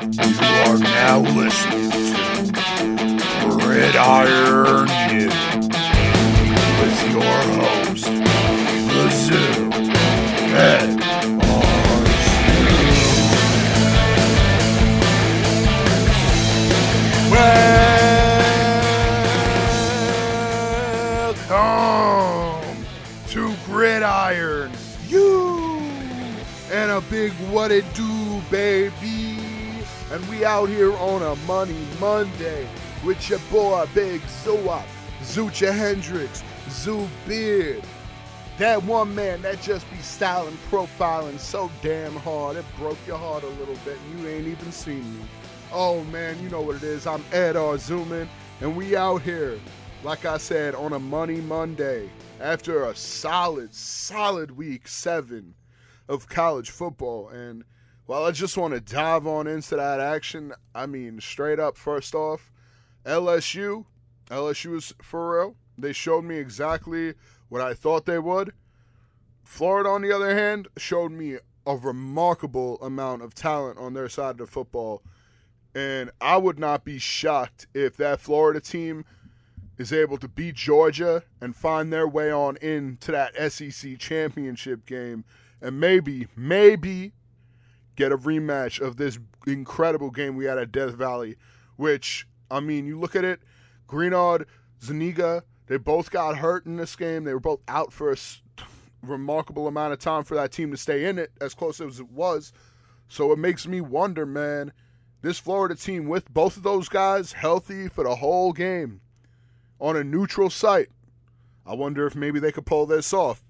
You are now listening to Gridiron News with your host, the Zoo, Ed Welcome to Gridiron, you and a big what it do. And we out here on a Money Monday with your boy Big Zoop, Zucha Hendrix, Zoo Beard. That one man that just be styling, profiling so damn hard, it broke your heart a little bit, and you ain't even seen me. Oh man, you know what it is. I'm Ed Arzuman, and we out here, like I said, on a Money Monday after a solid, solid week seven of college football. And well, I just want to dive on into that action. I mean, straight up, first off, LSU, LSU is for real. They showed me exactly what I thought they would. Florida, on the other hand, showed me a remarkable amount of talent on their side of the football. And I would not be shocked if that Florida team is able to beat Georgia and find their way on into that SEC championship game and maybe, maybe get a rematch of this incredible game we had at Death Valley, which, I mean, you look at it, Greenard, Zuniga, they both got hurt in this game. They were both out for a remarkable amount of time for that team to stay in it, as close as it was. So it makes me wonder, man, this Florida team with both of those guys healthy for the whole game on a neutral site. I wonder if maybe they could pull this off.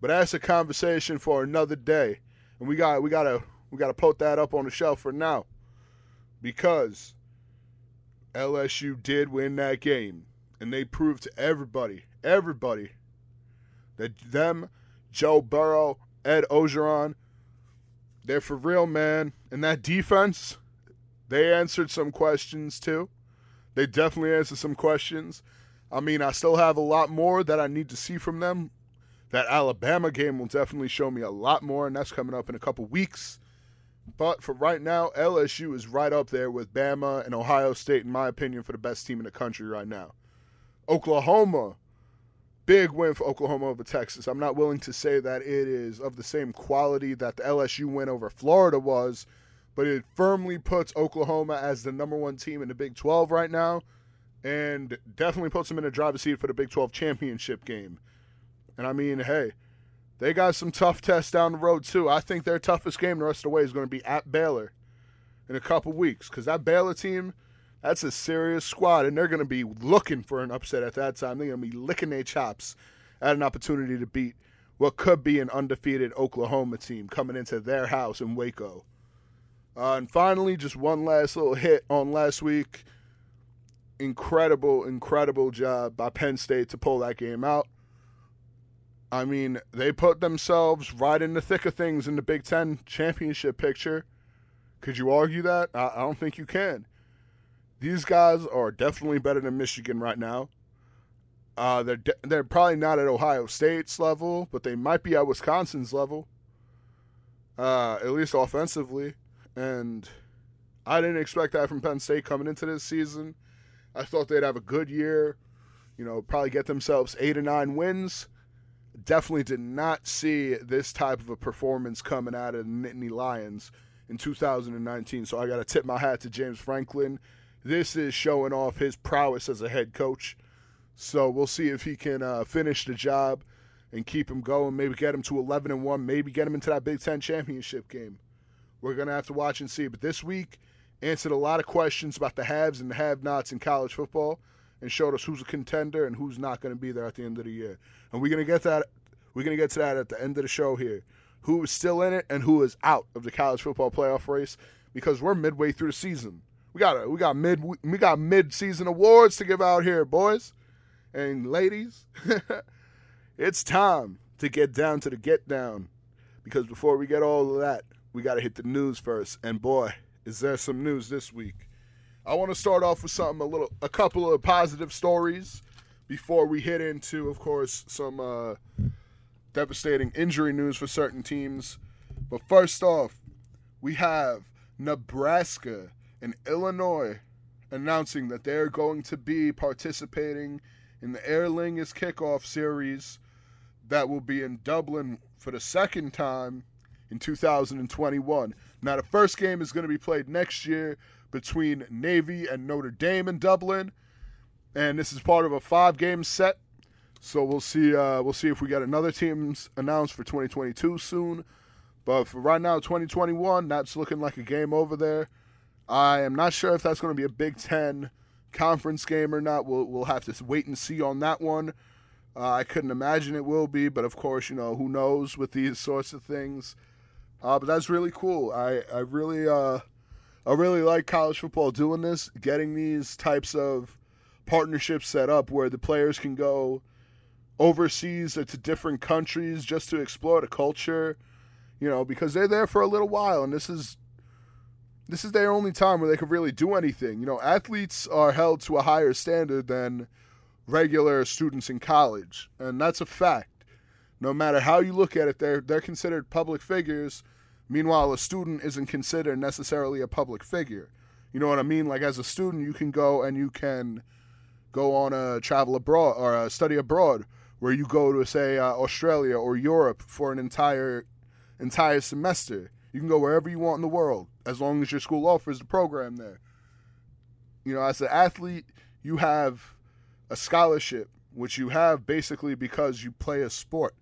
But that's a conversation for another day. And we got we gotta we gotta put that up on the shelf for now. Because LSU did win that game. And they proved to everybody, everybody, that them, Joe Burrow, Ed Orgeron, they're for real, man. And that defense, they answered some questions too. They definitely answered some questions. I mean, I still have a lot more that I need to see from them. That Alabama game will definitely show me a lot more, and that's coming up in a couple weeks. But for right now, LSU is right up there with Bama and Ohio State, in my opinion, for the best team in the country right now. Oklahoma, big win for Oklahoma over Texas. I'm not willing to say that it is of the same quality that the LSU win over Florida was, but it firmly puts Oklahoma as the number one team in the Big 12 right now and definitely puts them in a driver's seat for the Big 12 championship game. And I mean, hey, they got some tough tests down the road, too. I think their toughest game the rest of the way is going to be at Baylor in a couple weeks because that Baylor team, that's a serious squad, and they're going to be looking for an upset at that time. They're going to be licking their chops at an opportunity to beat what could be an undefeated Oklahoma team coming into their house in Waco. Uh, and finally, just one last little hit on last week. Incredible, incredible job by Penn State to pull that game out. I mean, they put themselves right in the thick of things in the Big Ten championship picture. Could you argue that? I, I don't think you can. These guys are definitely better than Michigan right now. Uh, they're de- they're probably not at Ohio State's level, but they might be at Wisconsin's level. Uh, at least offensively, and I didn't expect that from Penn State coming into this season. I thought they'd have a good year, you know, probably get themselves eight or nine wins. Definitely did not see this type of a performance coming out of the Nittany Lions in 2019. So I got to tip my hat to James Franklin. This is showing off his prowess as a head coach. So we'll see if he can uh, finish the job and keep him going. Maybe get him to 11 and one. Maybe get him into that Big Ten championship game. We're gonna have to watch and see. But this week answered a lot of questions about the haves and the have-nots in college football, and showed us who's a contender and who's not going to be there at the end of the year. And we're gonna get that. We're gonna get to that at the end of the show here. Who is still in it and who is out of the college football playoff race because we're midway through the season. We got we got mid we got mid season awards to give out here, boys and ladies. it's time to get down to the get down because before we get all of that, we got to hit the news first. And boy, is there some news this week. I want to start off with something a little a couple of positive stories before we hit into of course some uh, devastating injury news for certain teams. But first off, we have Nebraska, and Illinois announcing that they're going to be participating in the Aer Lingus kickoff series that will be in Dublin for the second time in 2021. Now, the first game is going to be played next year between Navy and Notre Dame in Dublin, and this is part of a five-game set. So we'll see. Uh, we'll see if we get another teams announced for 2022 soon. But for right now, 2021, that's looking like a game over there. I am not sure if that's going to be a Big Ten conference game or not. We'll we'll have to wait and see on that one. Uh, I couldn't imagine it will be, but of course, you know who knows with these sorts of things. Uh, but that's really cool. I I really uh, I really like college football doing this, getting these types of partnerships set up where the players can go overseas to different countries just to explore the culture. You know, because they're there for a little while, and this is this is their only time where they can really do anything. You know, athletes are held to a higher standard than regular students in college, and that's a fact. No matter how you look at it, they're they're considered public figures. Meanwhile, a student isn't considered necessarily a public figure. You know what I mean? Like as a student, you can go and you can go on a travel abroad or a study abroad, where you go to say uh, Australia or Europe for an entire entire semester. You can go wherever you want in the world as long as your school offers the program there. You know, as an athlete, you have a scholarship, which you have basically because you play a sport.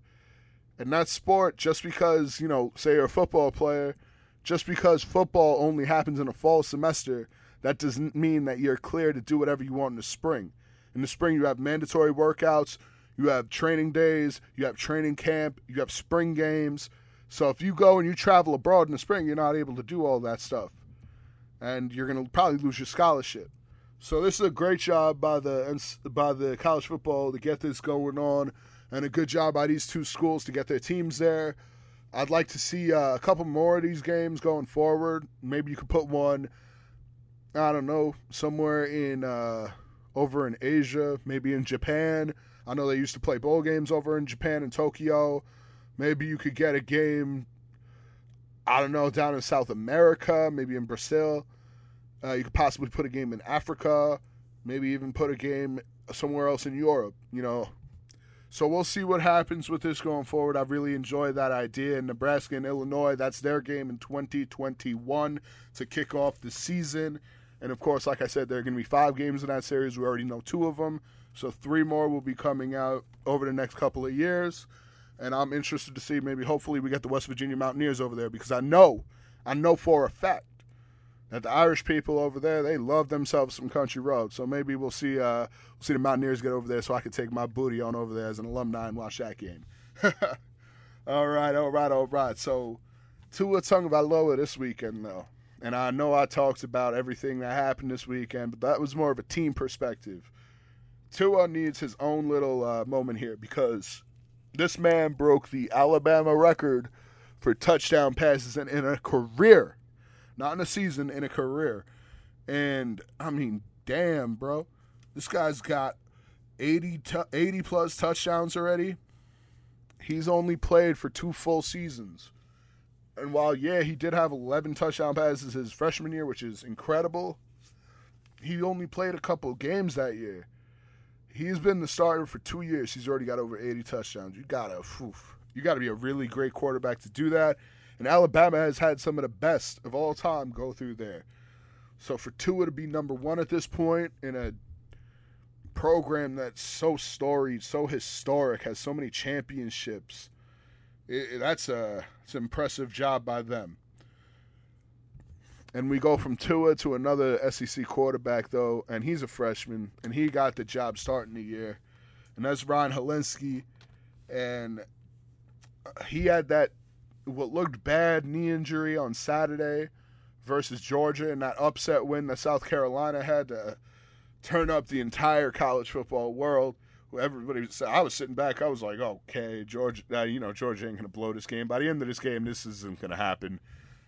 And that sport, just because, you know, say you're a football player, just because football only happens in a fall semester, that doesn't mean that you're clear to do whatever you want in the spring. In the spring, you have mandatory workouts, you have training days, you have training camp, you have spring games, so if you go and you travel abroad in the spring, you're not able to do all that stuff, and you're going to probably lose your scholarship. So this is a great job by the by the college football to get this going on, and a good job by these two schools to get their teams there. I'd like to see uh, a couple more of these games going forward. Maybe you could put one, I don't know, somewhere in uh, over in Asia, maybe in Japan. I know they used to play bowl games over in Japan and Tokyo. Maybe you could get a game, I don't know, down in South America, maybe in Brazil. Uh, you could possibly put a game in Africa, maybe even put a game somewhere else in Europe, you know. So we'll see what happens with this going forward. I really enjoy that idea. In Nebraska and Illinois, that's their game in 2021 to kick off the season. And of course, like I said, there are going to be five games in that series. We already know two of them. So three more will be coming out over the next couple of years and I'm interested to see maybe hopefully we get the West Virginia Mountaineers over there because I know, I know for a fact that the Irish people over there they love themselves some country roads. So maybe we'll see uh, we'll see the Mountaineers get over there so I can take my booty on over there as an alumni and watch that game. all right, all right, all right. So Tua Tagovailoa this weekend though. And I know I talked about everything that happened this weekend, but that was more of a team perspective. Tua needs his own little uh, moment here because this man broke the Alabama record for touchdown passes in, in a career, not in a season, in a career. And I mean, damn, bro, this guy's got 80, 80 plus touchdowns already. He's only played for two full seasons. And while, yeah, he did have 11 touchdown passes his freshman year, which is incredible, he only played a couple games that year. He's been the starter for two years. He's already got over 80 touchdowns. You gotta, oof, you gotta be a really great quarterback to do that. And Alabama has had some of the best of all time go through there. So for Tua to be number one at this point in a program that's so storied, so historic, has so many championships, it, that's a it's an impressive job by them. And we go from Tua to another SEC quarterback, though, and he's a freshman, and he got the job starting the year. And that's Ryan Hilinski. And he had that, what looked bad knee injury on Saturday versus Georgia and that upset win that South Carolina had to turn up the entire college football world. Everybody, was, I was sitting back. I was like, okay, George, uh, you know, George ain't gonna blow this game. By the end of this game, this isn't gonna happen.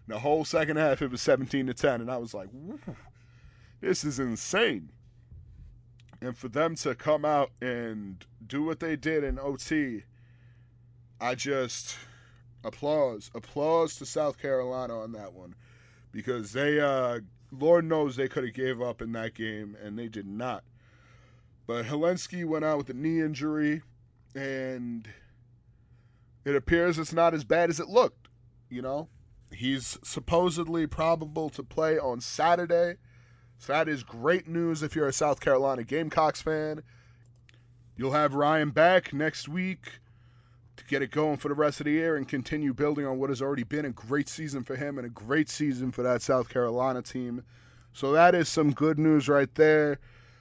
The whole second half, it was 17 to 10, and I was like, this is insane. And for them to come out and do what they did in OT, I just applause, applause to South Carolina on that one, because they, uh, Lord knows, they could have gave up in that game, and they did not. But Hilinski went out with a knee injury, and it appears it's not as bad as it looked. You know, he's supposedly probable to play on Saturday. So that is great news if you're a South Carolina Gamecocks fan. You'll have Ryan back next week to get it going for the rest of the year and continue building on what has already been a great season for him and a great season for that South Carolina team. So that is some good news right there.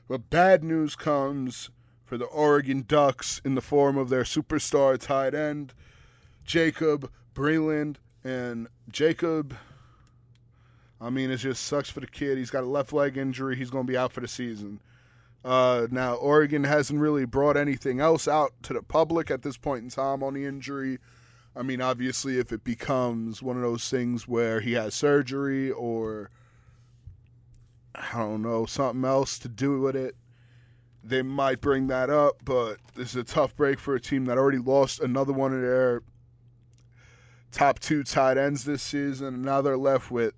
But bad news comes for the Oregon Ducks in the form of their superstar tight end, Jacob Breeland. And Jacob, I mean, it just sucks for the kid. He's got a left leg injury. He's going to be out for the season. Uh, now, Oregon hasn't really brought anything else out to the public at this point in time on the injury. I mean, obviously, if it becomes one of those things where he has surgery or, I don't know, something else to do with it, they might bring that up. But this is a tough break for a team that already lost another one of their top two tight ends this season. Now they're left with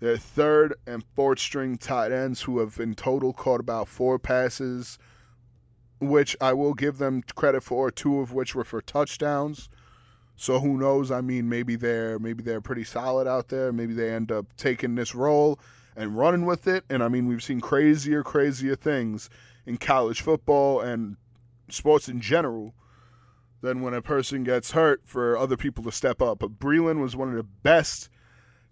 their third and fourth string tight ends who have in total caught about four passes, which I will give them credit for, two of which were for touchdowns. So who knows? I mean, maybe they're maybe they're pretty solid out there. Maybe they end up taking this role and running with it. And I mean, we've seen crazier, crazier things in college football and sports in general than when a person gets hurt for other people to step up. But Breeland was one of the best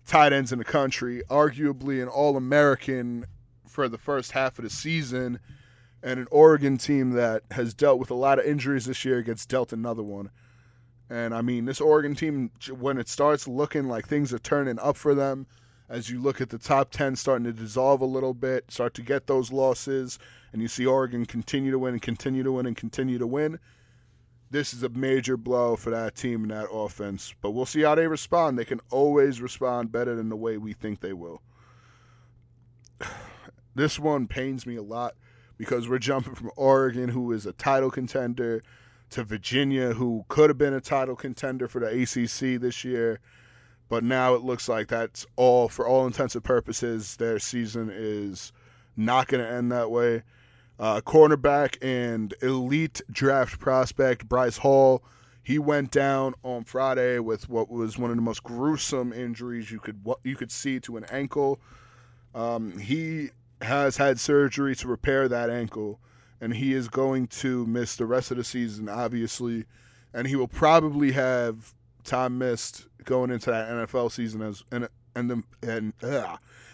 tight ends in the country, arguably an All American for the first half of the season, and an Oregon team that has dealt with a lot of injuries this year gets dealt another one. And I mean, this Oregon team, when it starts looking like things are turning up for them, as you look at the top 10 starting to dissolve a little bit, start to get those losses, and you see Oregon continue to win and continue to win and continue to win, this is a major blow for that team and that offense. But we'll see how they respond. They can always respond better than the way we think they will. This one pains me a lot because we're jumping from Oregon, who is a title contender, to Virginia, who could have been a title contender for the ACC this year. But now it looks like that's all, for all intents and purposes, their season is not going to end that way. Uh, cornerback and elite draft prospect Bryce Hall. He went down on Friday with what was one of the most gruesome injuries you could what you could see to an ankle. Um, he has had surgery to repair that ankle, and he is going to miss the rest of the season, obviously, and he will probably have time missed going into that NFL season as and and the, and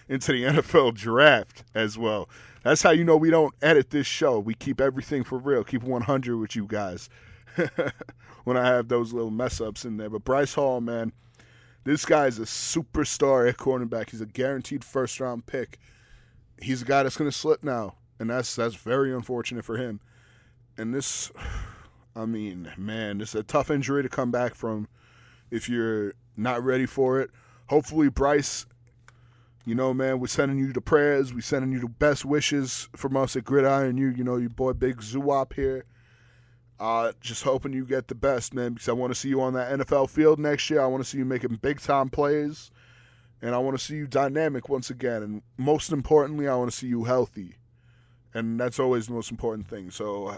into the NFL draft as well. That's how you know we don't edit this show. We keep everything for real. Keep 100 with you guys. when I have those little mess ups in there. But Bryce Hall, man, this guy is a superstar at cornerback. He's a guaranteed first round pick. He's a guy that's going to slip now, and that's that's very unfortunate for him. And this, I mean, man, this is a tough injury to come back from if you're not ready for it. Hopefully, Bryce you know, man, we're sending you the prayers. We're sending you the best wishes from us at Gridiron. You, you know, your boy Big Zoop here. Uh, just hoping you get the best, man, because I want to see you on that NFL field next year. I want to see you making big time plays, and I want to see you dynamic once again. And most importantly, I want to see you healthy, and that's always the most important thing. So,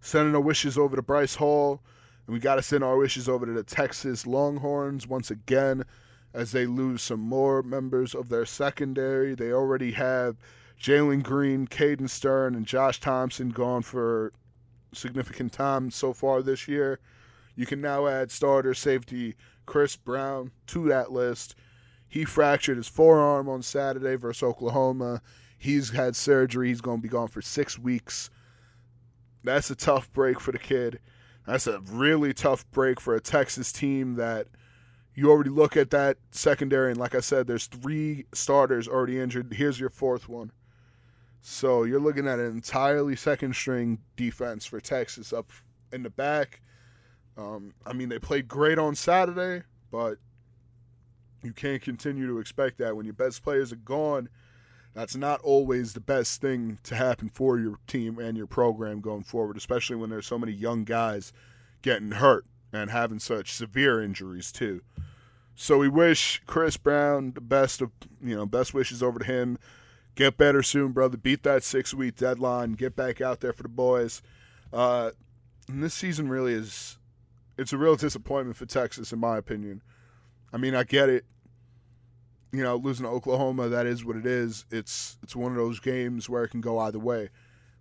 sending our wishes over to Bryce Hall, and we got to send our wishes over to the Texas Longhorns once again as they lose some more members of their secondary. They already have Jalen Green, Caden Stern, and Josh Thompson gone for significant time so far this year. You can now add starter safety Chris Brown to that list. He fractured his forearm on Saturday versus Oklahoma. He's had surgery. He's going to be gone for six weeks. That's a tough break for the kid. That's a really tough break for a Texas team that you already look at that secondary, and like I said, there's three starters already injured. Here's your fourth one. So you're looking at an entirely second string defense for Texas up in the back. Um, I mean, they played great on Saturday, but you can't continue to expect that when your best players are gone. That's not always the best thing to happen for your team and your program going forward, especially when there's so many young guys getting hurt and having such severe injuries too. So we wish Chris Brown the best of you know best wishes over to him. Get better soon, brother. Beat that six week deadline. Get back out there for the boys. Uh, and this season really is it's a real disappointment for Texas, in my opinion. I mean, I get it. You know, losing to Oklahoma, that is what it is. It's it's one of those games where it can go either way.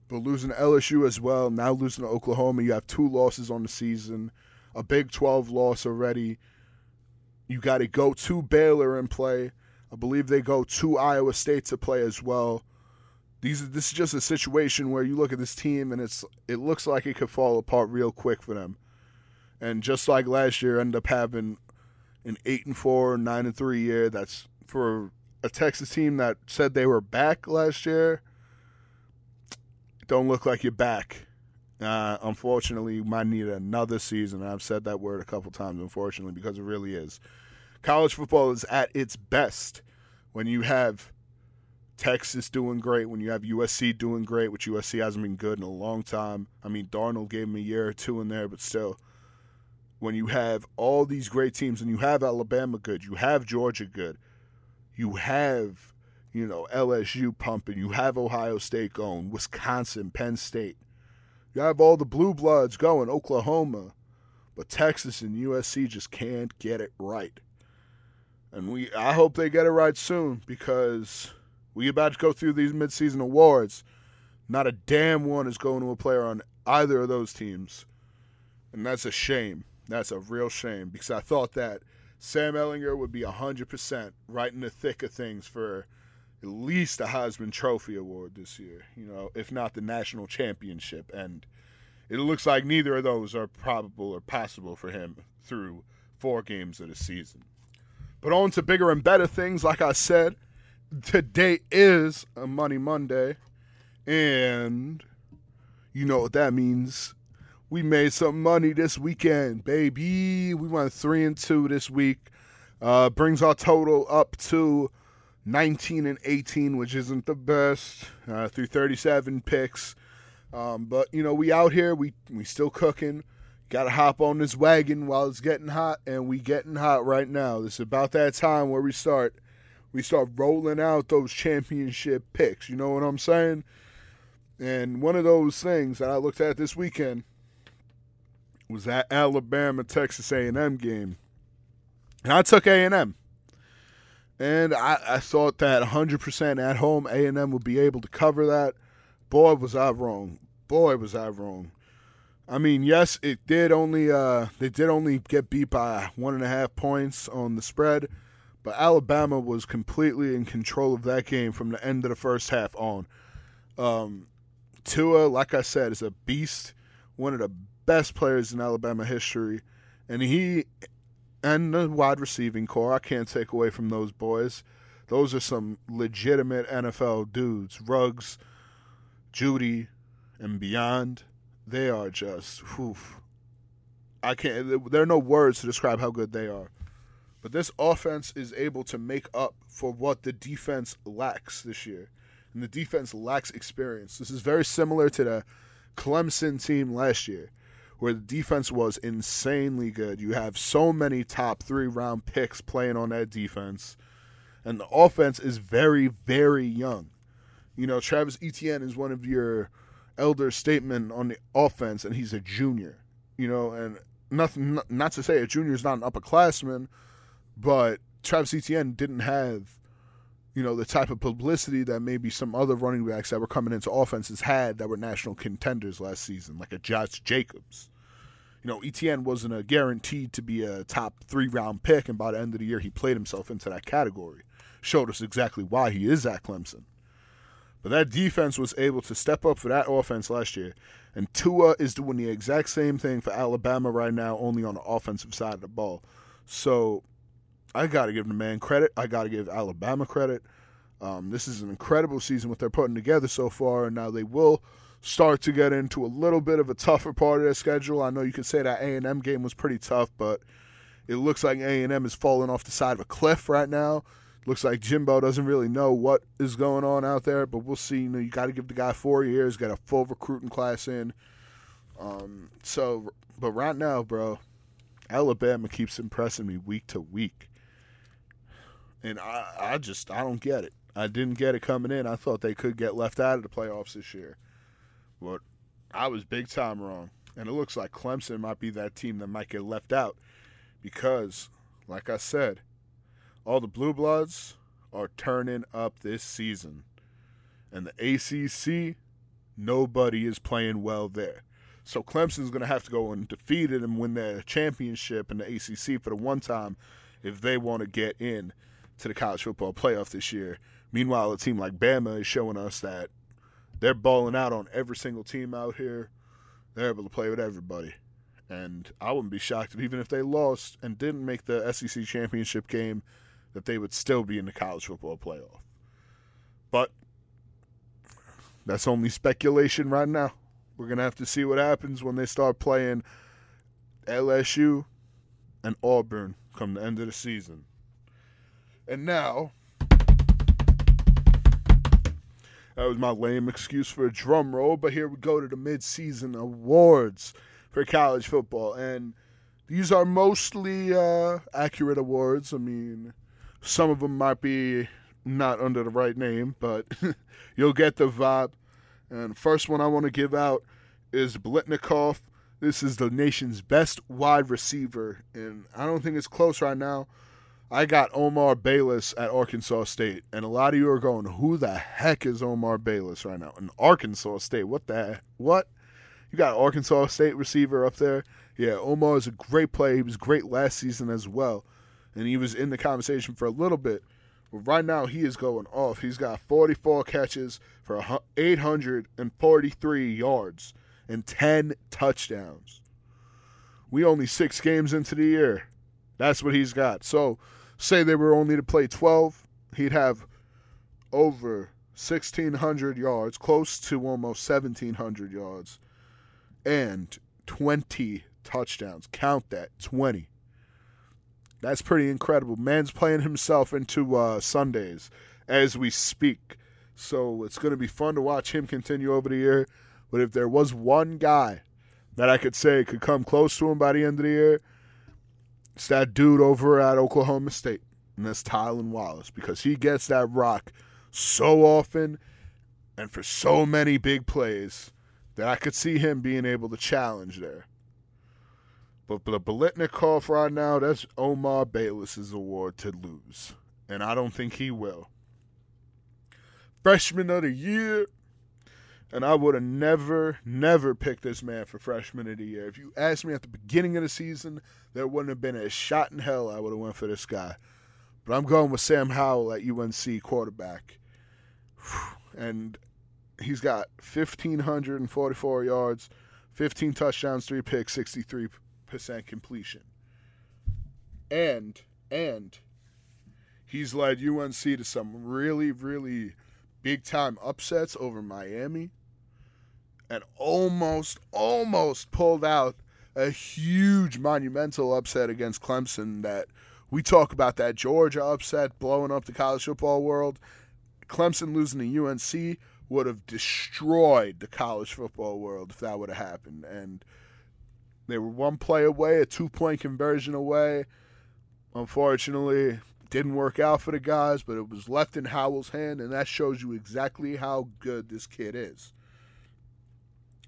But losing to LSU as well, now losing to Oklahoma, you have two losses on the season, a Big 12 loss already. You got to go to Baylor and play. I believe they go to Iowa State to play as well. These this is just a situation where you look at this team and it's it looks like it could fall apart real quick for them. And just like last year, end up having an eight and four, nine and three year. That's for a Texas team that said they were back last year. Don't look like you're back. Uh, unfortunately, you might need another season. I've said that word a couple times, unfortunately, because it really is. College football is at its best when you have Texas doing great, when you have USC doing great, which USC hasn't been good in a long time. I mean, Darnold gave him a year or two in there, but still, when you have all these great teams and you have Alabama good, you have Georgia good, you have, you know, LSU pumping, you have Ohio State going, Wisconsin, Penn State. You have all the blue bloods going, Oklahoma, but Texas and USC just can't get it right. And we I hope they get it right soon because we about to go through these midseason awards. Not a damn one is going to a player on either of those teams. And that's a shame. That's a real shame because I thought that Sam Ehlinger would be 100% right in the thick of things for at least a Heisman Trophy award this year, you know, if not the national championship. And it looks like neither of those are probable or possible for him through four games of the season. But on to bigger and better things. Like I said, today is a Money Monday. And you know what that means. We made some money this weekend, baby. We went three and two this week. Uh, brings our total up to 19 and 18, which isn't the best, uh, through 37 picks. Um, but you know, we out here, we we still cooking. Got to hop on this wagon while it's getting hot, and we getting hot right now. This is about that time where we start we start rolling out those championship picks. You know what I'm saying? And one of those things that I looked at this weekend was that Alabama Texas A&M game, and I took A&M. And I, I thought that 100% at home A&M would be able to cover that. Boy, was I wrong. Boy, was I wrong. I mean, yes, it did only uh, they did only get beat by one and a half points on the spread, but Alabama was completely in control of that game from the end of the first half on. Um, Tua, like I said, is a beast, one of the best players in Alabama history, and he and the wide receiving corps, I can't take away from those boys. Those are some legitimate NFL dudes. Ruggs, Jeudy, and beyond. They are just, whew, I can't. There are no words to describe how good they are. But this offense is able to make up for what the defense lacks this year, and the defense lacks experience. This is very similar to the Clemson team last year, where the defense was insanely good. You have so many top three round picks playing on that defense, and the offense is very, very young. You know, Travis Etienne is one of your elder statement on the offense, and he's a junior. You know, and nothing, not to say a junior is not an upperclassman, but Travis Etienne didn't have, you know, the type of publicity that maybe some other running backs that were coming into offenses had that were national contenders last season, like a Josh Jacobs. You know, Etienne wasn't a guaranteed to be a top three round pick, and by the end of the year, he played himself into that category. Showed us exactly why he is at Clemson. But that defense was able to step up for that offense last year. And Tua is doing the exact same thing for Alabama right now, only on the offensive side of the ball. So I got to give the man credit. I got to give Alabama credit. Um, this is an incredible season what they're putting together so far, and now they will start to get into a little bit of a tougher part of their schedule. I know you could say that A and M game was pretty tough, but it looks like A and M is falling off the side of a cliff right now. Looks like Jimbo doesn't really know what is going on out there, but we'll see. You know, you got to give the guy four years, got a full recruiting class in. Um, so, but right now, bro, Alabama keeps impressing me week to week. And I, I just I don't get it. I didn't get it coming in. I thought they could get left out of the playoffs this year. But I was big time wrong. And it looks like Clemson might be that team that might get left out because, like I said, all the Blue Bloods are turning up this season. And the ACC, nobody is playing well there. So Clemson's going to have to go and undefeated and win their championship in the ACC for the one time if they want to get in to the college football playoff this year. Meanwhile, a team like Bama is showing us that they're balling out on every single team out here. They're able to play with everybody. And I wouldn't be shocked if even if they lost and didn't make the SEC championship game, that they would still be in the college football playoff. But that's only speculation right now. We're going to have to see what happens when they start playing LSU and Auburn come the end of the season. And now, that was my lame excuse for a drum roll, but here we go to the midseason awards for college football. And these are mostly uh, accurate awards. I mean, some of them might be not under the right name, but you'll get the vibe. And first one I want to give out is Biletnikoff. This is the nation's best wide receiver, and I don't think it's close right now. I got Omar Bayless at Arkansas State, and a lot of you are going, "Who the heck is Omar Bayless right now?" In Arkansas State, what the what? You got Arkansas State receiver up there? Yeah, Omar is a great player. He was great last season as well, and he was in the conversation for a little bit. But right now, he is going off. He's got 44 catches for 843 yards and 10 touchdowns. We only six games into the year. That's what he's got. So, say they were only to play 12, he'd have over 1,600 yards, close to almost 1,700 yards, and 20 touchdowns. Count that 20. That's pretty incredible. Man's playing himself into uh, Sundays as we speak. So it's going to be fun to watch him continue over the year. But if there was one guy that I could say could come close to him by the end of the year, it's that dude over at Oklahoma State. And that's Tylan Wallace because he gets that rock so often and for so many big plays that I could see him being able to challenge there. But the Biletnikoff right now, that's Omar Bayless's award to lose. And I don't think he will. Freshman of the year. And I would have never, never picked this man for freshman of the year. If you asked me at the beginning of the season, there wouldn't have been a shot in hell I would have went for this guy. But I'm going with Sam Howell at UNC quarterback. And he's got 1,544 yards, 15 touchdowns, 3 picks, 63 percent completion. And and he's led UNC to some really really big time upsets over Miami and almost almost pulled out a huge monumental upset against Clemson that we talk about that Georgia upset blowing up the college football world. Clemson losing to UNC would have destroyed the college football world if that would have happened. And they were one play away, a two point conversion away. Unfortunately, didn't work out for the guys, but it was left in Howell's hand, and that shows you exactly how good this kid is.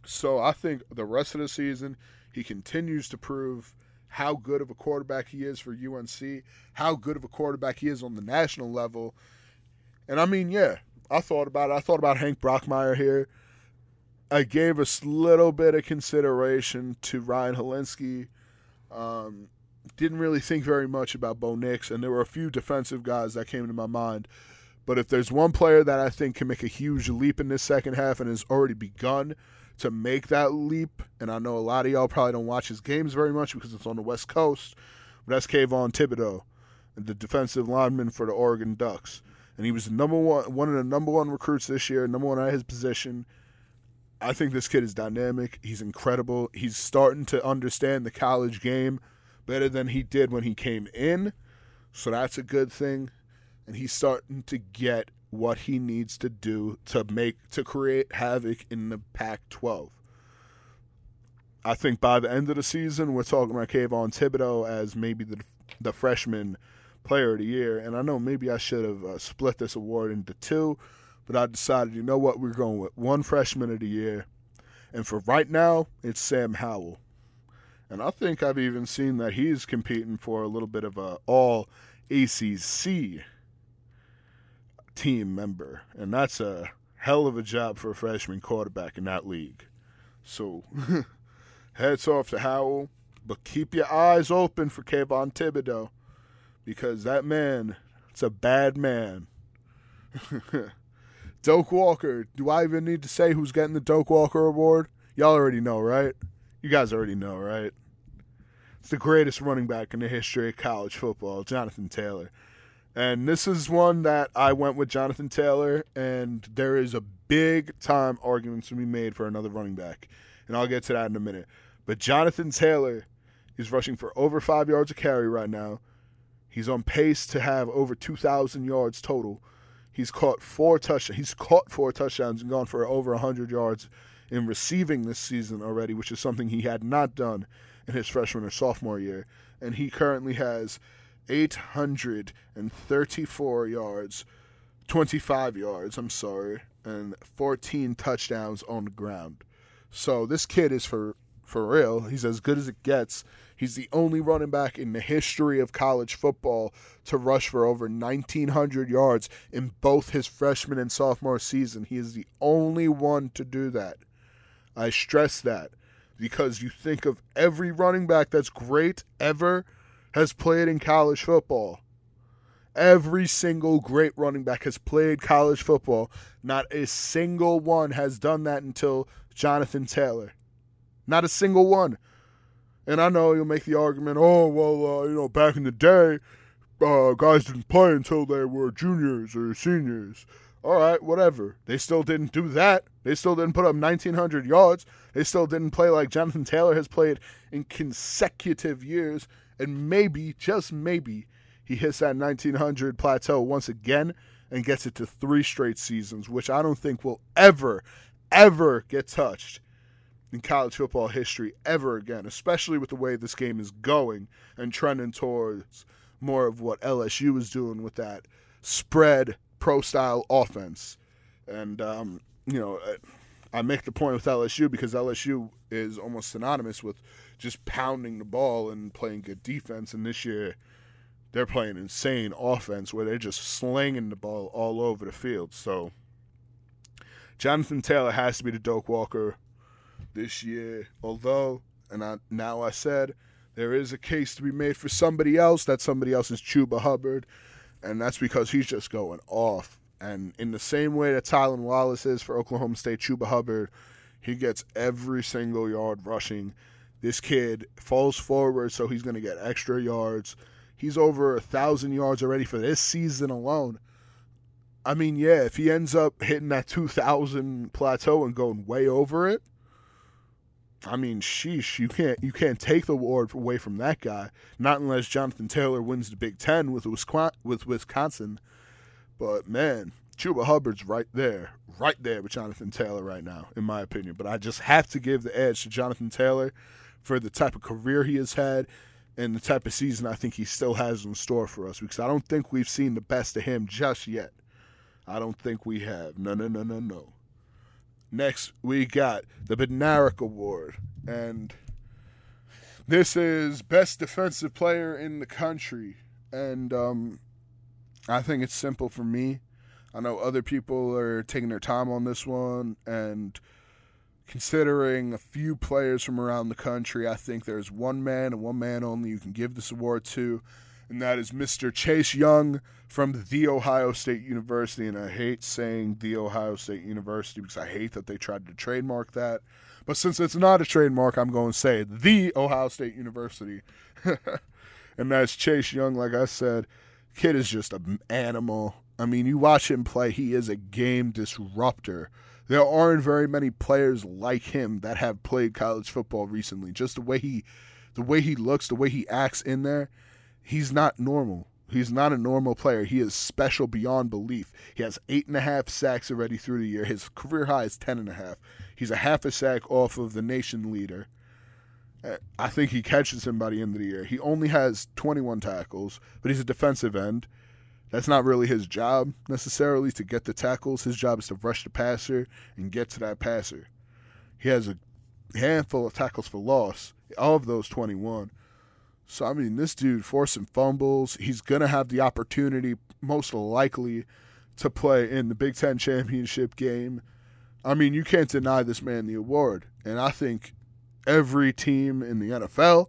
So I think the rest of the season, he continues to prove how good of a quarterback he is for UNC, how good of a quarterback he is on the national level. And I mean, yeah, I thought about it. I thought about Hank Bachmeier here. I gave a little bit of consideration to Ryan Hilinski. Um, didn't really think very much about Bo Nix, and there were a few defensive guys that came to my mind. But if there's one player that I think can make a huge leap in this second half and has already begun to make that leap, and I know a lot of y'all probably don't watch his games very much because it's on the West Coast, but that's Kayvon Thibodeaux, the defensive lineman for the Oregon Ducks. And he was the number one, one of the number one recruits this year, number one at his position. I think this kid is dynamic. He's incredible. He's starting to understand the college game better than he did when he came in. So that's a good thing. And he's starting to get what he needs to do to make to create havoc in the Pac-12. I think by the end of the season, we're talking about Kayvon Thibodeaux as maybe the the freshman Player of the Year. And I know maybe I should have uh, split this award into two, but I decided, you know what, we're going with one Freshman of the Year. And for right now, it's Sam Howell. And I think I've even seen that he's competing for a little bit of a all ACC team member. And that's a hell of a job for a freshman quarterback in that league. So heads off to Howell, but keep your eyes open for Kayvon Thibodeaux because that man, it's a bad man. Doak Walker, do I even need to say who's getting the Doak Walker Award? Y'all already know, right? You guys already know, right? It's the greatest running back in the history of college football, Jonathan Taylor. And this is one that I went with Jonathan Taylor, and there is a big time argument to be made for another running back. And I'll get to that in a minute. But Jonathan Taylor is rushing for over five yards a carry right now. He's on pace to have over 2,000 yards total. He's caught four touchdowns. He's caught four touchdowns and gone for over 100 yards in receiving this season already, which is something he had not done in his freshman or sophomore year. And he currently has 834 yards, 25 yards, I'm sorry, and 14 touchdowns on the ground. So this kid is for for real. He's as good as it gets. He's the only running back in the history of college football to rush for over 1900 yards in both his freshman and sophomore season. He is the only one to do that. I stress that because you think of every running back that's great ever has played in college football. Every single great running back has played college football. Not a single one has done that until Jonathan Taylor. Not a single one. And I know you'll make the argument, oh, well, uh, you know, back in the day, uh, guys didn't play until they were juniors or seniors. All right, whatever. They still didn't do that. They still didn't put up 1,900 yards. They still didn't play like Jonathan Taylor has played in consecutive years and maybe, just maybe, he hits that 1900 plateau once again and gets it to three straight seasons, which I don't think will ever, ever get touched in college football history ever again, especially with the way this game is going and trending towards more of what LSU is doing with that spread pro style offense. And, um, you know, I make the point with LSU because LSU is almost synonymous with just pounding the ball and playing good defense. And this year, they're playing insane offense where they're just slinging the ball all over the field. So, Jonathan Taylor has to be the Doak Walker this year. Although, and I, now I said, there is a case to be made for somebody else. That somebody else is Chuba Hubbard. And that's because he's just going off. And in the same way that Tylan Wallace is for Oklahoma State, Chuba Hubbard, he gets every single yard rushing this kid falls forward, so he's going to get extra yards. He's over a thousand yards already for this season alone. I mean, yeah, if he ends up hitting that 2,000 plateau and going way over it, I mean, sheesh, you can't you can't take the award away from that guy. Not unless Jonathan Taylor wins the Big Ten with with Wisconsin. But man, Chuba Hubbard's right there, right there with Jonathan Taylor right now, in my opinion. But I just have to give the edge to Jonathan Taylor for the type of career he has had and the type of season I think he still has in store for us because I don't think we've seen the best of him just yet. I don't think we have. No, no, no, no, no. Next, we got the Bednarik Award, and this is Best Defensive Player in the Country. And um, I think it's simple for me. I know other people are taking their time on this one, and considering a few players from around the country, I think there's one man and one man only you can give this award to, and that is Mr. Chase Young from The Ohio State University. And I hate saying The Ohio State University because I hate that they tried to trademark that. But since it's not a trademark, I'm going to say The Ohio State University. and that's Chase Young, like I said. Kid is just an animal. I mean, you watch him play, he is a game disruptor there aren't very many players like him that have played college football recently. Just the way he the way he looks, the way he acts in there, he's not normal. He's not a normal player. He is special beyond belief. He has eight and a half sacks already through the year. His career high is ten and a half. He's a half a sack off of the nation leader. I think he catches him by the end of the year. He only has 21 tackles, but he's a defensive end. That's not really his job necessarily to get the tackles. His job is to rush the passer and get to that passer. He has a handful of tackles for loss of those 21. So, I mean, this dude forcing fumbles. He's going to have the opportunity, most likely, to play in the Big Ten championship game. I mean, you can't deny this man the award. And I think every team in the NFL,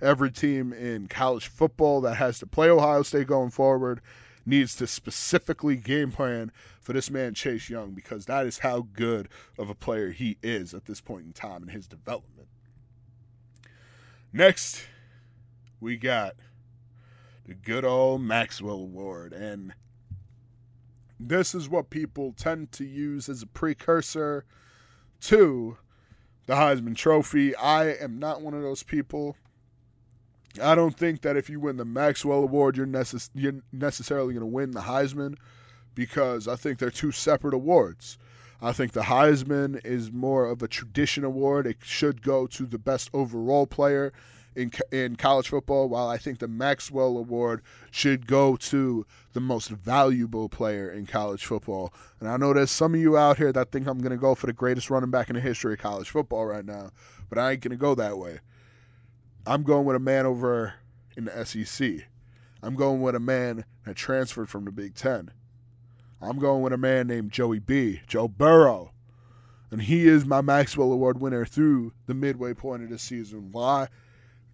every team in college football that has to play Ohio State going forward needs to specifically game plan for this man Chase Young because that is how good of a player he is at this point in time in his development. Next, we got the good old Maxwell Award and this is what people tend to use as a precursor to the Heisman Trophy. I am not one of those people. I don't think that if you win the Maxwell Award, you're, necess- you're necessarily going to win the Heisman because I think they're two separate awards. I think the Heisman is more of a tradition award. It should go to the best overall player in in college football, while I think the Maxwell Award should go to the most valuable player in college football. And I know there's some of you out here that think I'm going to go for the greatest running back in the history of college football right now, but I ain't going to go that way. I'm going with a man over in the SEC. I'm going with a man that transferred from the Big Ten. I'm going with a man named Joey B, Joe Burrow. And he is my Maxwell Award winner through the midway point of the season. Why?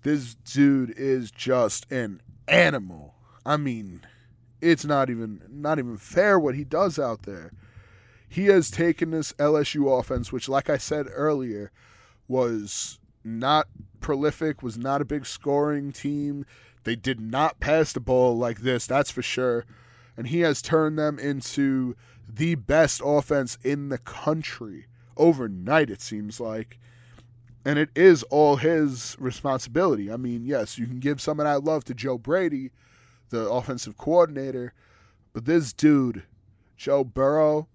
This dude is just an animal. I mean, it's not even not even fair what he does out there. He has taken this LSU offense, which, like I said earlier, was not prolific, was not a big scoring team. They did not pass the ball like this, that's for sure. And he has turned them into the best offense in the country overnight, it seems like and it is all his responsibility. I mean, yes, you can give some of that love to Joe Brady, the offensive coordinator, but this dude, Joe Burrow,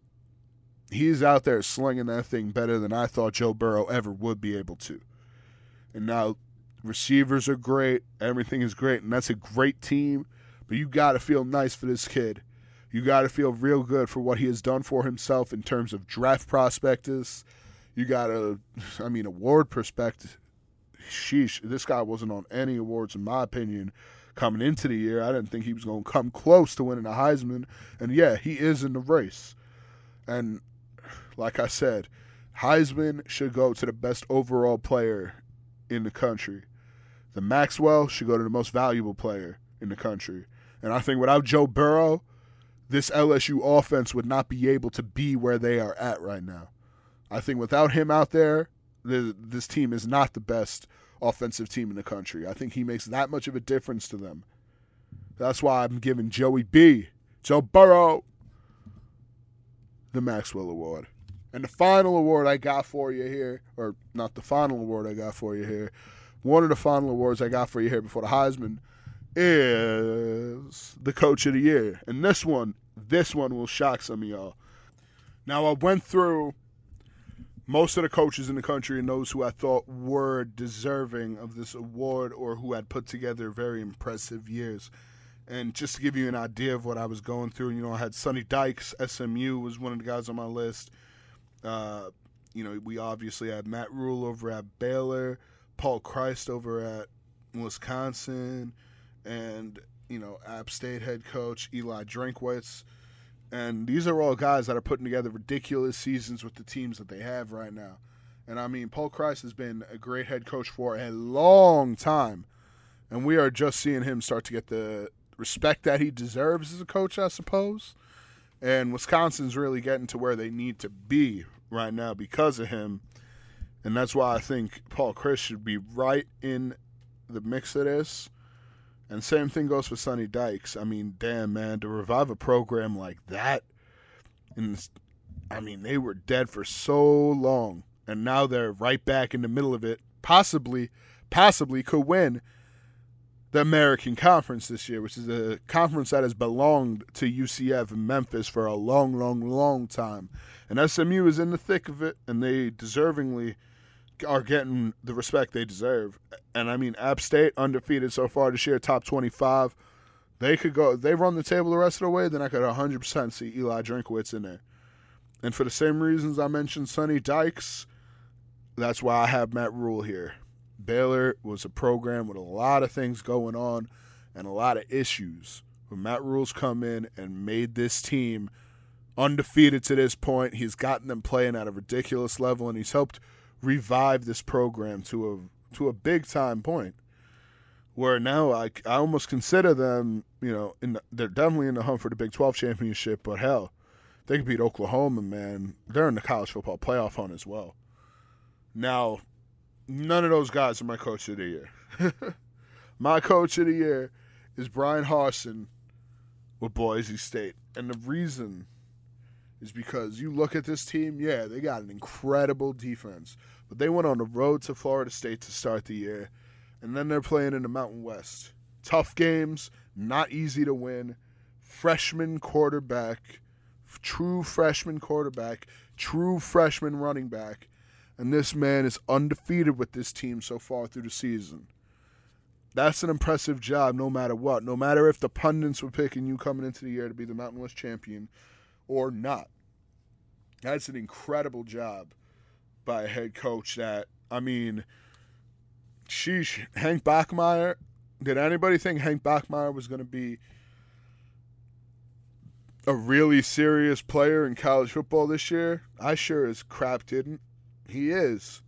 he's out there slinging that thing better than I thought Joe Burrow ever would be able to. And now receivers are great, everything is great, and that's a great team, but you got to feel nice for this kid. You got to feel real good for what he has done for himself in terms of draft prospectus you got a, I mean, award perspective. Sheesh, this guy wasn't on any awards, in my opinion, coming into the year. I didn't think he was going to come close to winning a Heisman. And yeah, he is in the race. And like I said, Heisman should go to the best overall player in the country. The Maxwell should go to the most valuable player in the country. And I think without Joe Burrow, this LSU offense would not be able to be where they are at right now. I think without him out there, the, this team is not the best offensive team in the country. I think he makes that much of a difference to them. That's why I'm giving Joey B, Joe Burrow, the Maxwell Award. And the final award I got for you here, or not the final award I got for you here, one of the final awards I got for you here before the Heisman is the Coach of the Year. And this one, this one will shock some of y'all. Now, I went through most of the coaches in the country and those who I thought were deserving of this award or who had put together very impressive years. And just to give you an idea of what I was going through, you know, I had Sonny Dykes, SMU was one of the guys on my list. Uh, you know, we obviously had Matt Rhule over at Baylor, Paul Chryst over at Wisconsin, and, you know, App State head coach Eli Drinkwitz and these are all guys that are putting together ridiculous seasons with the teams that they have right now. And I mean, Paul Chryst has been a great head coach for a long time. And we are just seeing him start to get the respect that he deserves as a coach, I suppose. And Wisconsin's really getting to where they need to be right now because of him. And that's why I think Paul Chryst should be right in the mix of this. And same thing goes for Sonny Dykes. I mean, damn man, to revive a program like that, and I mean they were dead for so long, and now they're right back in the middle of it. Possibly, possibly could win the American Conference this year, which is a conference that has belonged to UCF and Memphis for a long, long, long time. And SMU is in the thick of it, and they deservingly are getting the respect they deserve. And I mean, App State undefeated so far this year, top 25. They could go, they run the table the rest of the way, then I could 100% see Eli Drinkwitz in there. And for the same reasons I mentioned Sonny Dykes, that's why I have Matt Rhule here. Baylor was a program with a lot of things going on and a lot of issues. When Matt Rhule's come in and made this team undefeated to this point, he's gotten them playing at a ridiculous level, and he's helped revive this program to a to a big time point. Where now I, I almost consider them, you know, in the, they're definitely in the hunt for the Big 12 championship, but hell, they could beat Oklahoma, man. They're in the college football playoff hunt as well. Now, none of those guys are my coach of the year. my coach of the year is Bryan Harsin with Boise State. And the reason is because you look at this team, yeah, they got an incredible defense. But they went on the road to Florida State to start the year. And then they're playing in the Mountain West. Tough games, not easy to win. Freshman quarterback, true freshman quarterback, true freshman running back and this man is undefeated with this team so far through the season. That's an impressive job no matter what. No matter if the pundits were picking you coming into the year to be the Mountain West champion or not. That's an incredible job by a head coach that, I mean, sheesh, Hank Bachmeier. did anybody think Hank Bachmeier was going to be a really serious player in college football this year? I sure as crap didn't. He is.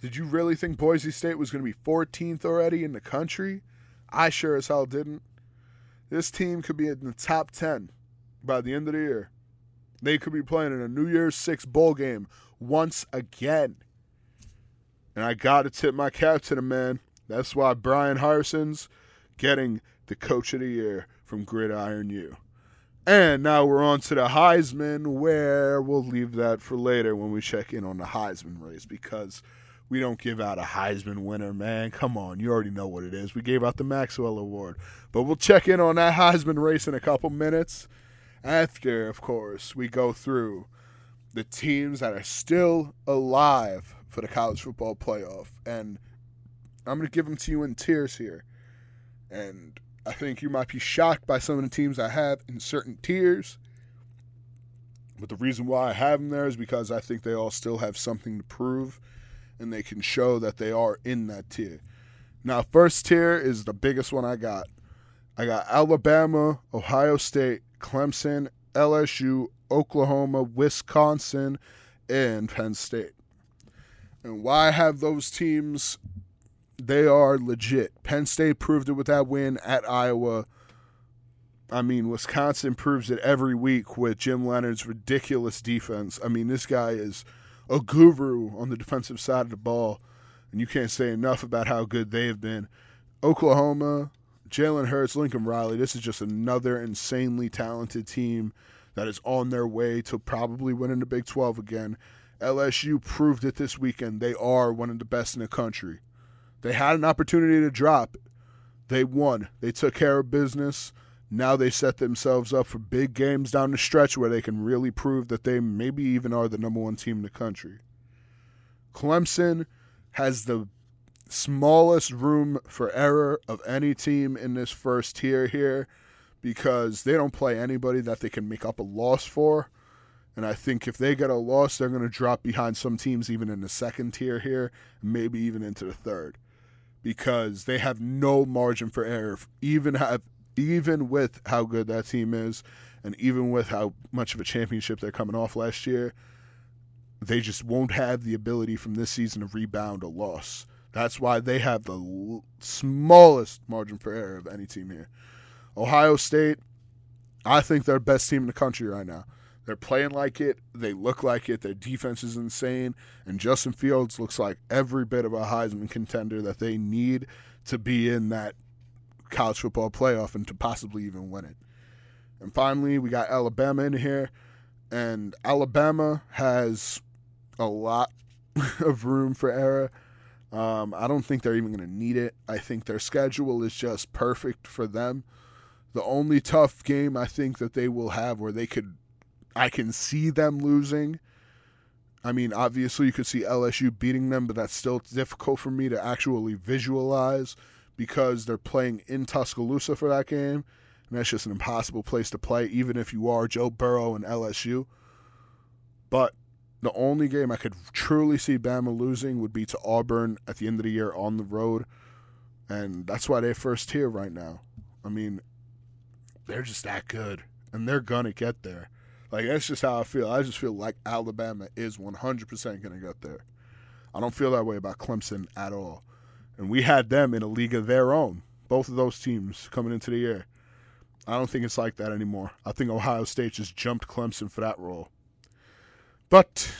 Did you really think Boise State was going to be 14th already in the country? I sure as hell didn't. This team could be in the top 10 by the end of the year. They could be playing in a New Year's Six bowl game once again. And I got to tip my cap to the man. That's why Bryan Harsin's getting the Coach of the Year from Gridiron U. And now we're on to the Heisman, where we'll leave that for later when we check in on the Heisman race because we don't give out a Heisman winner, man. Come on, you already know what it is. We gave out the Maxwell Award. But we'll check in on that Heisman race in a couple minutes. After, of course, we go through the teams that are still alive for the college football playoff. And I'm going to give them to you in tiers here. And I think you might be shocked by some of the teams I have in certain tiers. But the reason why I have them there is because I think they all still have something to prove and they can show that they are in that tier. Now, first tier is the biggest one I got. I got Alabama, Ohio State, Clemson, LSU, Oklahoma, Wisconsin, and Penn State. And why have those teams they are legit. Penn State proved it with that win at Iowa. I mean, Wisconsin proves it every week with Jim Leonhard's ridiculous defense. I mean, this guy is a guru on the defensive side of the ball, and you can't say enough about how good they have been. Oklahoma, Jalen Hurts, Lincoln Riley, this is just another insanely talented team that is on their way to probably winning the Big 12 again. LSU proved it this weekend. They are one of the best in the country. They had an opportunity to drop. They won. They took care of business. Now they set themselves up for big games down the stretch where they can really prove that they maybe even are the number one team in the country. Clemson has the smallest room for error of any team in this first tier here because they don't play anybody that they can make up a loss for. And I think if they get a loss, they're going to drop behind some teams even in the second tier here, maybe even into the third because they have no margin for error. Even have even with how good that team is, and even with how much of a championship they're coming off last year, they just won't have the ability from this season to rebound a loss. That's why they have the l- smallest margin for error of any team here. Ohio State, I think they're the best team in the country right now. They're playing like it. They look like it. Their defense is insane. And Justin Fields looks like every bit of a Heisman contender that they need to be in that college football playoff and to possibly even win it. And finally, we got Alabama in here. And Alabama has a lot of room for error. Um, I don't think they're even going to need it. I think their schedule is just perfect for them. The only tough game I think that they will have where they could I can see them losing. I mean, obviously, you could see LSU beating them, but that's still difficult for me to actually visualize because they're playing in Tuscaloosa for that game. And that's just an impossible place to play, even if you are Joe Burrow and LSU. But the only game I could truly see Bama losing would be to Auburn at the end of the year on the road. And that's why they're first tier right now. I mean, they're just that good. And they're to get there. Like that's just how I feel. I just feel like Alabama is 100% going to get there. I don't feel that way about Clemson at all. And we had them in a league of their own. Both of those teams coming into the year. I don't think it's like that anymore. I think Ohio State just jumped Clemson for that role. But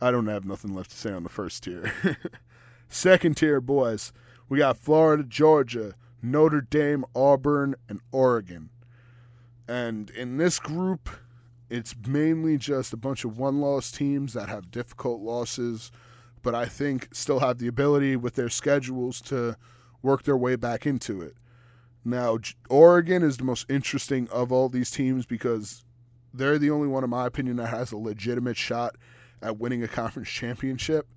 I don't have nothing left to say on the first tier. Second tier, boys, we got Florida, Georgia, Notre Dame, Auburn, and Oregon. And in this group, it's mainly just a bunch of one loss teams that have difficult losses, but I think still have the ability with their schedules to work their way back into it. Now, Oregon is the most interesting of all these teams because they're the only one, in my opinion, that has a legitimate shot at winning a conference championship.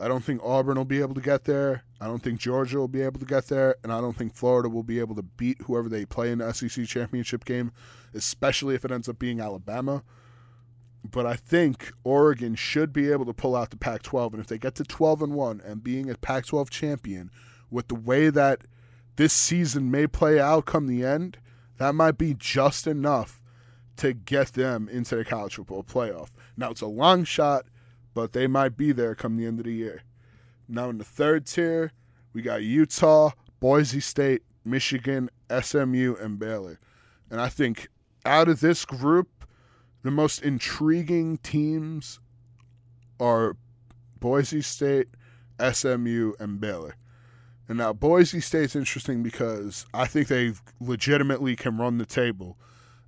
I don't think Auburn will be able to get there. I don't think Georgia will be able to get there, and I don't think Florida will be able to beat whoever they play in the SEC championship game, especially if it ends up being Alabama. But I think Oregon should be able to pull out the Pac-12, and if they get to 12 and one and being a Pac-12 champion, with the way that this season may play out come the end, that might be just enough to get them into the college football playoff. Now it's a long shot but they might be there come the end of the year. Now in the third tier, we got Utah, Boise State, Michigan, SMU, and Baylor. And I think out of this group, the most intriguing teams are Boise State, SMU, and Baylor. And now Boise State's interesting because I think they legitimately can run the table.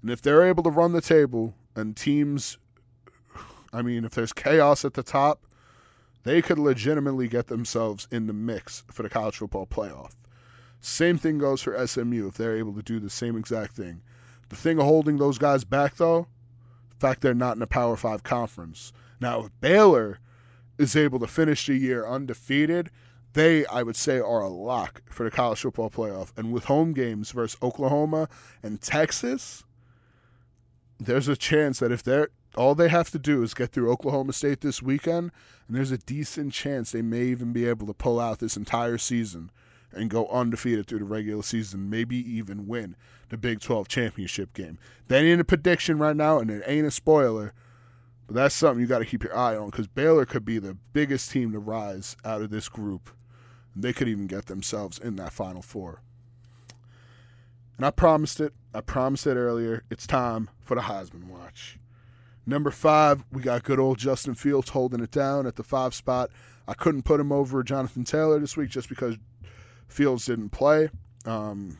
And if they're able to run the table and teams I mean, if there's chaos at the top, they could legitimately get themselves in the mix for the college football playoff. Same thing goes for SMU if they're able to do the same exact thing. The thing holding those guys back, though, the fact they're not in a Power Five conference. Now, if Baylor is able to finish the year undefeated, they, I would say, are a lock for the college football playoff. And with home games versus Oklahoma and Texas, there's a chance that if they're all they have to do is get through Oklahoma State this weekend, and there's a decent chance they may even be able to pull out this entire season and go undefeated through the regular season, maybe even win the Big 12 championship game. That ain't a prediction right now, and it ain't a spoiler, but that's something you got to keep your eye on because Baylor could be the biggest team to rise out of this group. They could even get themselves in that Final Four. And I promised it. I promised it earlier. It's time for the Heisman Watch. Number five, we got good old Justin Fields holding it down at the five spot. I couldn't put him over Jonathan Taylor this week just because Fields didn't play. Um,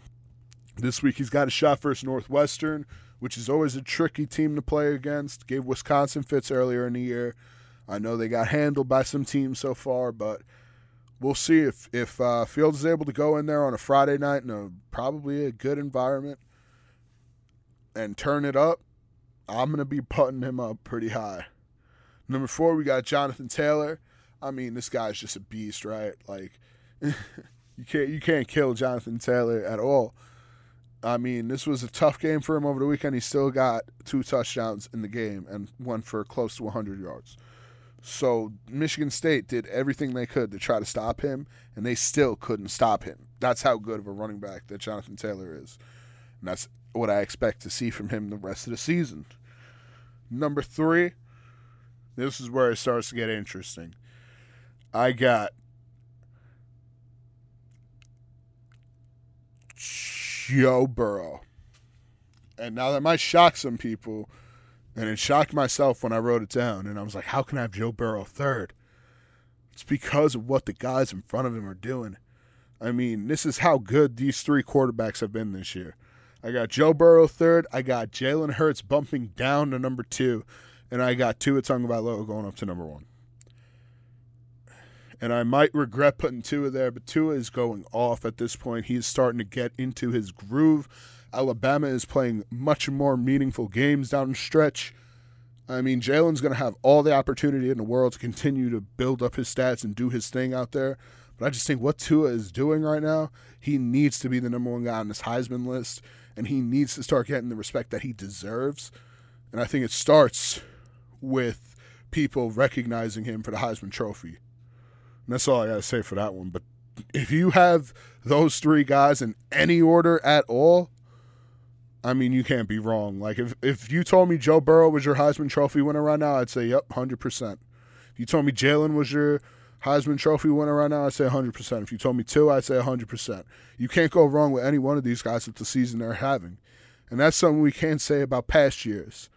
this week he's got a shot versus Northwestern, which is always a tricky team to play against. Gave Wisconsin fits earlier in the year. I know they got handled by some teams so far, but we'll see if if uh, Fields is able to go in there on a Friday night in a probably a good environment and turn it up I'm going to be putting him up pretty high. Number four, we got Jonathan Taylor. I mean, this guy's just a beast, right? Like, you can't you can't kill Jonathan Taylor at all. I mean, this was a tough game for him over the weekend. He still got two touchdowns in the game and one for close to 100 yards. So Michigan State did everything they could to try to stop him, and they still couldn't stop him. That's how good of a running back that Jonathan Taylor is. And that's what I expect to see from him the rest of the season. Number three, this is where it starts to get interesting. I got Joe Burrow. And now that might shock some people, and it shocked myself when I wrote it down. And I was like, how can I have Joe Burrow third? It's because of what the guys in front of him are doing. I mean, this is how good these three quarterbacks have been this year. I got Joe Burrow third. I got Jalen Hurts bumping down to number two. And I got Tua Tagovailoa going up to number one. And I might regret putting Tua there, but Tua is going off at this point. He's starting to get into his groove. Alabama is playing much more meaningful games down the stretch. I mean, Jalen's going to have all the opportunity in the world to continue to build up his stats and do his thing out there. But I just think what Tua is doing right now, he needs to be the number one guy on this Heisman list, and he needs to start getting the respect that he deserves. And I think it starts with people recognizing him for the Heisman Trophy. And that's all I got to say for that one. But if you have those three guys in any order at all, I mean, you can't be wrong. Like if if you told me Joe Burrow was your Heisman Trophy winner right now, I'd say yep, hundred percent. If you told me Jalen was your Heisman Trophy winner right now, I'd say hundred percent. If you told me Tua, I'd say hundred percent. You can't go wrong with any one of these guys with the season they're having, and that's something we can't say about past years.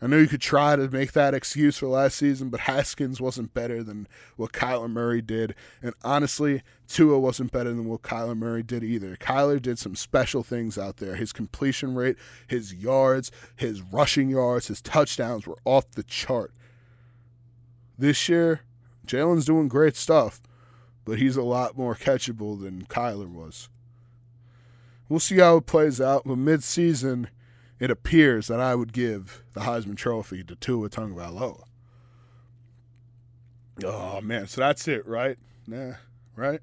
I know you could try to make that excuse for last season, but Haskins wasn't better than what Kyler Murray did. And honestly, Tua wasn't better than what Kyler Murray did either. Kyler did some special things out there. His completion rate, his yards, his rushing yards, his touchdowns were off the chart. This year, Jalen's doing great stuff, but he's a lot more catchable than Kyler was. We'll see how it plays out, but mid-season – it appears that I would give the Heisman Trophy to Tua Tagovailoa. Oh man, so that's it, right? Nah, right?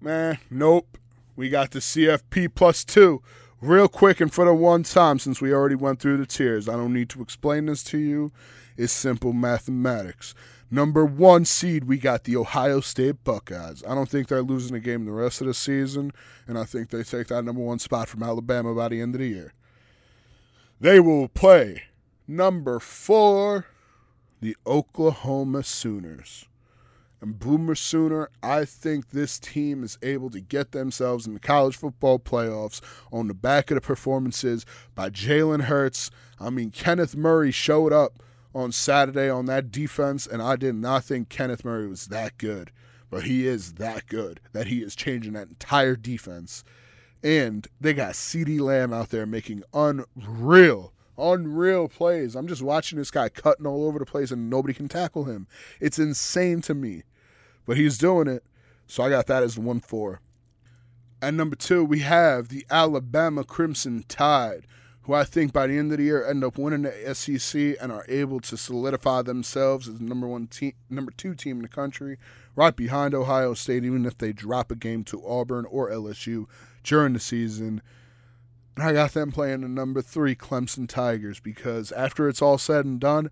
Man, nope. We got the CFP plus two. Real quick and for the one time, since we already went through the tiers, I don't need to explain this to you. It's simple mathematics. Number one seed, we got the Ohio State Buckeyes. I don't think they're losing a game the rest of the season, and I think they take that number one spot from Alabama by the end of the year. They will play number four, the Oklahoma Sooners. And Boomer Sooner, I think this team is able to get themselves in the college football playoffs on the back of the performances by Jalen Hurts. I mean, Kenneth Murray showed up on Saturday on that defense, and I did not think Kenneth Murray was that good. But he is that good that he is changing that entire defense. And they got CeeDee Lamb out there making unreal, unreal plays. I'm just watching this guy cutting all over the place and nobody can tackle him. It's insane to me. But he's doing it. So I got that as 1 4. And number two, we have the Alabama Crimson Tide, who I think by the end of the year end up winning the SEC and are able to solidify themselves as the number one team, number two team in the country, right behind Ohio State, even if they drop a game to Auburn or LSU during the season. And I got them playing the number three Clemson Tigers because after it's all said and done,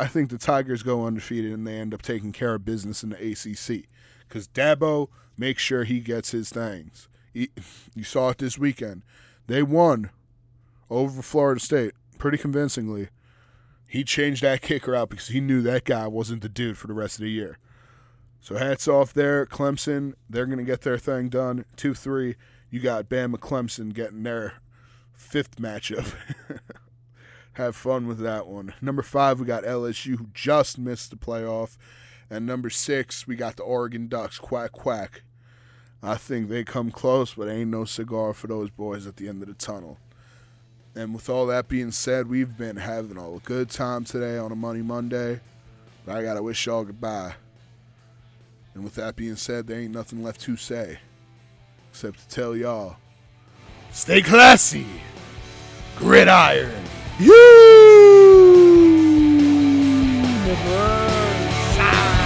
I think the Tigers go undefeated and they end up taking care of business in the ACC because Dabo makes sure he gets his things. He, you saw it this weekend. They won over Florida State pretty convincingly. He changed that kicker out because he knew that guy wasn't the dude for the rest of the year. So hats off there, Clemson. They're going to get their thing done. 2 3 you got Bama Clemson getting their fifth matchup. Have fun with that one. Number five, we got LSU, who just missed the playoff. And number six, we got the Oregon Ducks, quack, quack. I think they come close, but ain't no cigar for those boys at the end of the tunnel. And with all that being said, we've been having a good time today on a Money Monday. But I got to wish y'all goodbye. And with that being said, there ain't nothing left to say except to tell y'all stay classy, gridiron. You never.